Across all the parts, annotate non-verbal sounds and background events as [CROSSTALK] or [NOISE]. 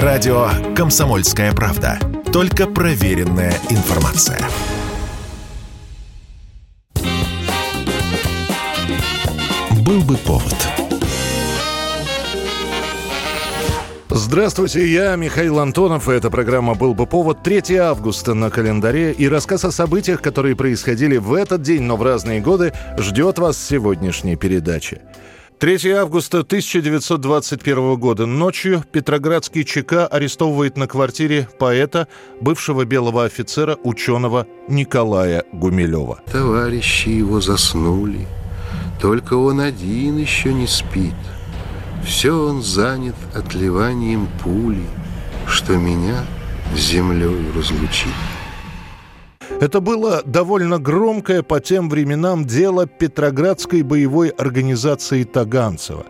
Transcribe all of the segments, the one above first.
Радио «Комсомольская правда». Только проверенная информация. Был бы повод. Здравствуйте, я Михаил Антонов, и эта программа «Был бы повод» 3 августа на календаре, и рассказ о событиях, которые происходили в этот день, но в разные годы, ждет вас сегодняшней передаче. 3 августа 1921 года ночью Петроградский ЧК арестовывает на квартире поэта, бывшего белого офицера, ученого Николая Гумилева. Товарищи его заснули, только он один еще не спит. Все он занят отливанием пули, что меня землей разлучит. Это было довольно громкое по тем временам дело Петроградской боевой организации Таганцева.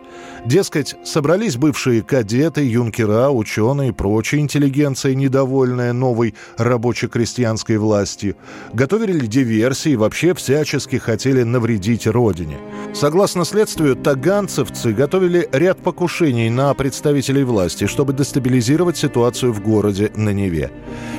Дескать, собрались бывшие кадеты, юнкера, ученые и прочая интеллигенция, недовольная новой рабоче-крестьянской властью. Готовили диверсии и вообще всячески хотели навредить родине. Согласно следствию, таганцевцы готовили ряд покушений на представителей власти, чтобы дестабилизировать ситуацию в городе на Неве.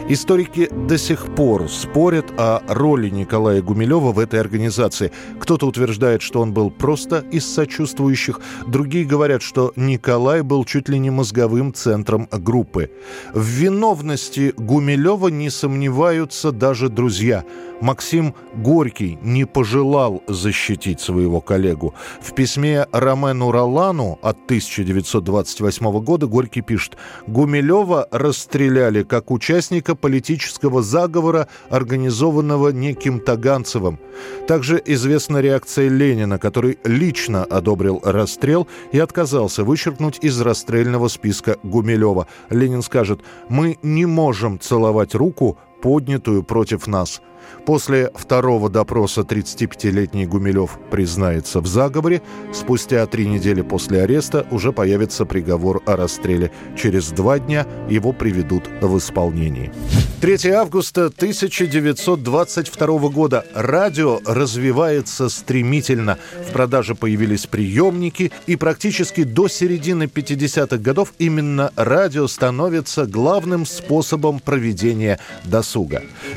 Историки до сих пор спорят о роли Николая Гумилева в этой организации. Кто-то утверждает, что он был просто из сочувствующих, другие говорят, что Николай был чуть ли не мозговым центром группы. В виновности Гумилева не сомневаются даже друзья. Максим Горький не пожелал защитить своего коллегу. В письме Ромену Ролану от 1928 года Горький пишет «Гумилева расстреляли как участника политического заговора, организованного неким Таганцевым. Также известна реакция Ленина, который лично одобрил расстрел и отказался вычеркнуть из расстрельного списка Гумилева. Ленин скажет «Мы не можем целовать руку, поднятую против нас». После второго допроса 35-летний Гумилев признается в заговоре. Спустя три недели после ареста уже появится приговор о расстреле. Через два дня его приведут в исполнение. 3 августа 1922 года. Радио развивается стремительно. В продаже появились приемники, и практически до середины 50-х годов именно радио становится главным способом проведения досуга.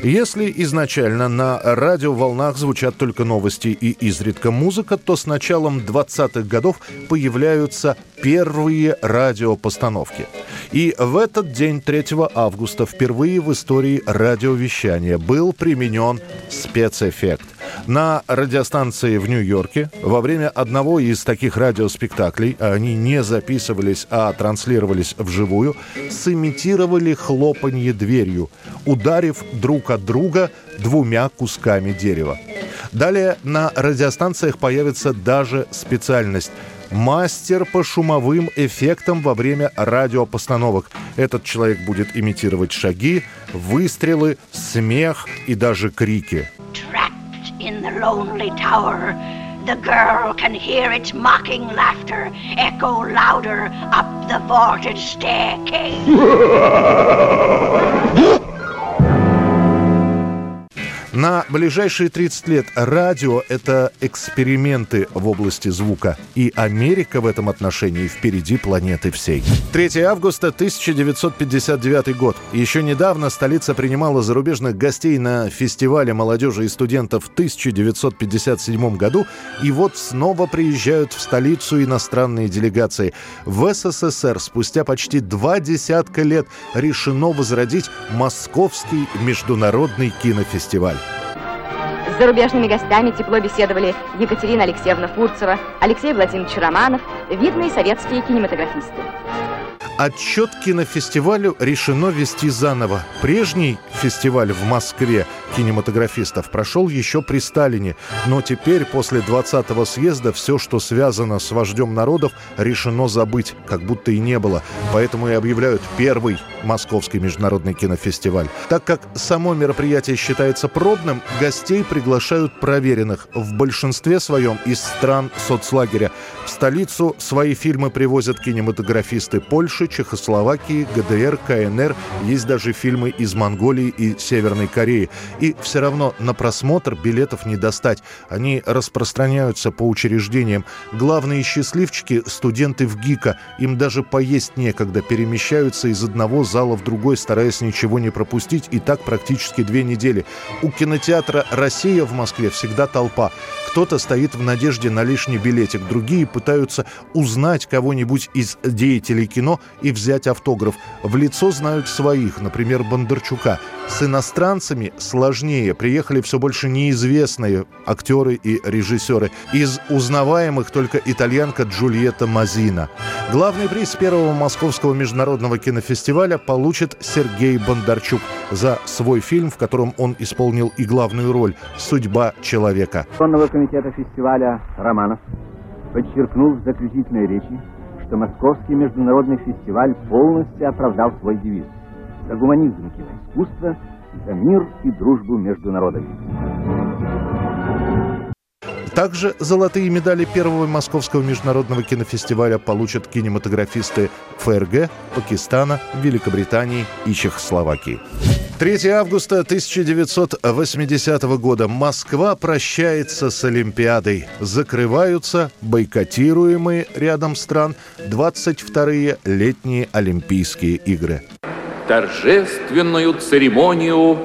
Если изначально на радиоволнах звучат только новости и изредка музыка, то с началом 20-х годов появляются первые радиопостановки. И в этот день, 3 августа, впервые в истории радиовещания был применен спецэффект. На радиостанции в Нью-Йорке во время одного из таких радиоспектаклей, а они не записывались, а транслировались вживую, сымитировали хлопанье дверью, ударив друг от друга двумя кусками дерева. Далее на радиостанциях появится даже специальность – мастер по шумовым эффектам во время радиопостановок. Этот человек будет имитировать шаги, выстрелы, смех и даже крики. The lonely tower. The girl can hear its mocking laughter echo louder up the vaulted staircase. [LAUGHS] На ближайшие 30 лет радио — это эксперименты в области звука. И Америка в этом отношении впереди планеты всей. 3 августа 1959 год. Еще недавно столица принимала зарубежных гостей на фестивале молодежи и студентов в 1957 году. И вот снова приезжают в столицу иностранные делегации. В СССР спустя почти два десятка лет решено возродить Московский международный кинофестиваль. С зарубежными гостями тепло беседовали Екатерина Алексеевна Фурцева, Алексей Владимирович Романов, видные советские кинематографисты. Отчет кинофестивалю решено вести заново. Прежний фестиваль в Москве кинематографистов прошел еще при Сталине, но теперь, после 20-го съезда, все, что связано с вождем народов, решено забыть, как будто и не было. Поэтому и объявляют первый Московский международный кинофестиваль. Так как само мероприятие считается пробным, гостей приглашают проверенных, в большинстве своем из стран соцлагеря. В столицу свои фильмы привозят кинематографисты Польши, Чехословакии, ГДР, КНР. Есть даже фильмы из Монголии и Северной Кореи. И все равно на просмотр билетов не достать. Они распространяются по учреждениям. Главные счастливчики – студенты в ГИКа. Им даже поесть некогда. Перемещаются из одного зала в другой, стараясь ничего не пропустить. И так практически две недели. У кинотеатра «Россия» в Москве всегда толпа. Кто-то стоит в надежде на лишний билетик, другие пытаются узнать кого-нибудь из деятелей кино и взять автограф. В лицо знают своих, например, Бондарчука. С иностранцами сложнее. Приехали все больше неизвестные актеры и режиссеры. Из узнаваемых только итальянка Джульетта Мазина. Главный приз первого Московского международного кинофестиваля получит Сергей Бондарчук за свой фильм, в котором он исполнил и главную роль «Судьба человека». комитета фестиваля «Романов» подчеркнул в заключительной речи, что Московский международный фестиваль полностью оправдал свой девиз «За гуманизм киноискусства, за мир и дружбу между народами». Также золотые медали первого Московского международного кинофестиваля получат кинематографисты ФРГ, Пакистана, Великобритании и Чехословакии. 3 августа 1980 года Москва прощается с Олимпиадой. Закрываются бойкотируемые рядом стран 22-е летние Олимпийские игры. Торжественную церемонию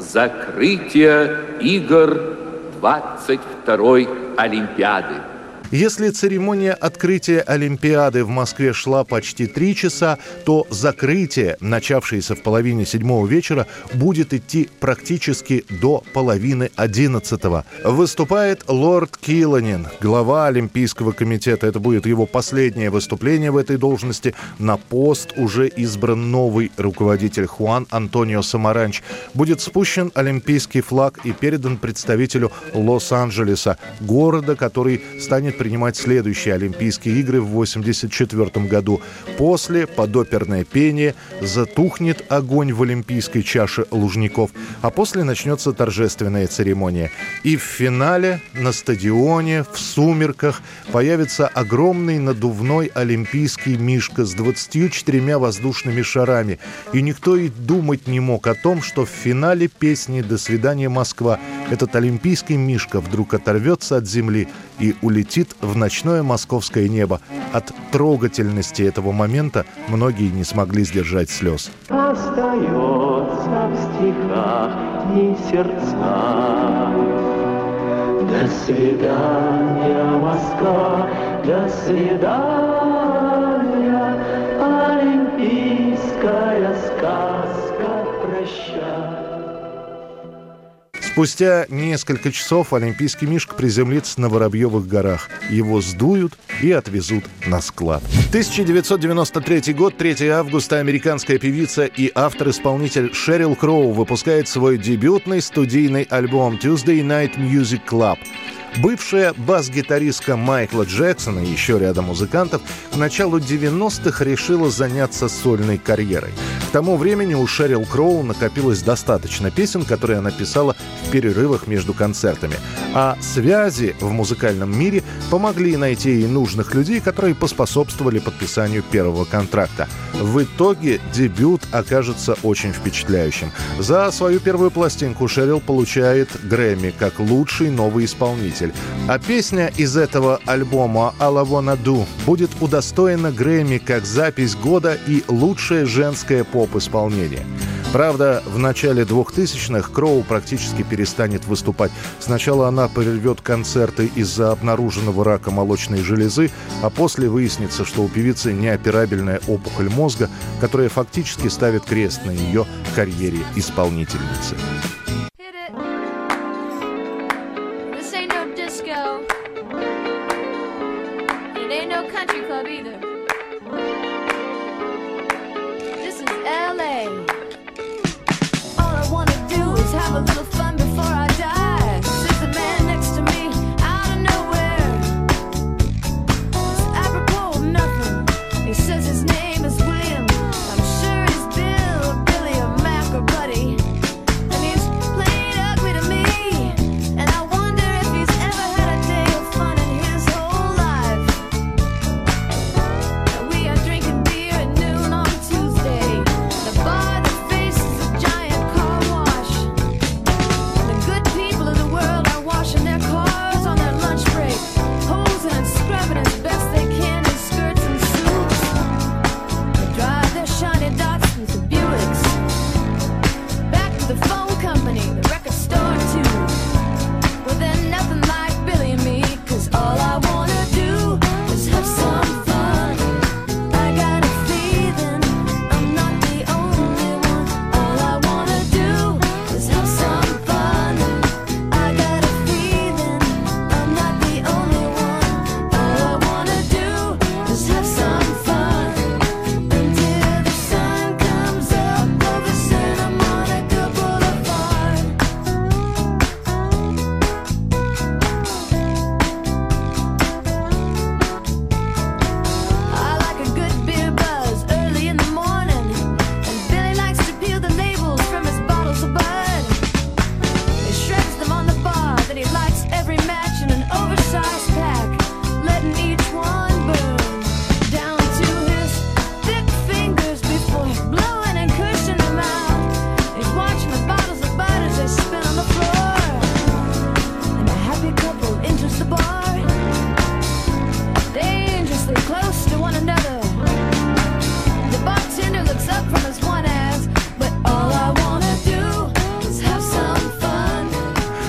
закрытия игр 22-й Олимпиады – если церемония открытия Олимпиады в Москве шла почти три часа, то закрытие, начавшееся в половине седьмого вечера, будет идти практически до половины одиннадцатого. Выступает лорд Килланин, глава Олимпийского комитета. Это будет его последнее выступление в этой должности. На пост уже избран новый руководитель Хуан Антонио Самаранч. Будет спущен олимпийский флаг и передан представителю Лос-Анджелеса, города, который станет принимать следующие Олимпийские игры в 1984 году. После, под оперное пение, затухнет огонь в Олимпийской чаше Лужников, а после начнется торжественная церемония. И в финале на стадионе в сумерках появится огромный надувной олимпийский мишка с 24 воздушными шарами. И никто и думать не мог о том, что в финале песни «До свидания, Москва» этот олимпийский мишка вдруг оторвется от земли и улетит в ночное московское небо. От трогательности этого момента многие не смогли сдержать слез. Остается в стихах и сердца. До свидания, Москва, до свидания, Олимпийская Спустя несколько часов Олимпийский Мишка приземлится на Воробьевых горах. Его сдуют и отвезут на склад. 1993 год, 3 августа, американская певица и автор-исполнитель Шерил Кроу выпускает свой дебютный студийный альбом «Tuesday Night Music Club». Бывшая бас-гитаристка Майкла Джексона и еще ряда музыкантов к началу 90-х решила заняться сольной карьерой. К тому времени у Шерил Кроу накопилось достаточно песен, которые она писала в перерывах между концертами. А связи в музыкальном мире помогли найти ей нужных людей, которые поспособствовали подписанию первого контракта. В итоге дебют окажется очень впечатляющим. За свою первую пластинку Шерил получает Грэмми как лучший новый исполнитель исполнитель. А песня из этого альбома «All I Wanna Do» будет удостоена Грэмми как запись года и лучшее женское поп-исполнение. Правда, в начале 2000-х Кроу практически перестанет выступать. Сначала она прервет концерты из-за обнаруженного рака молочной железы, а после выяснится, что у певицы неоперабельная опухоль мозга, которая фактически ставит крест на ее карьере исполнительницы.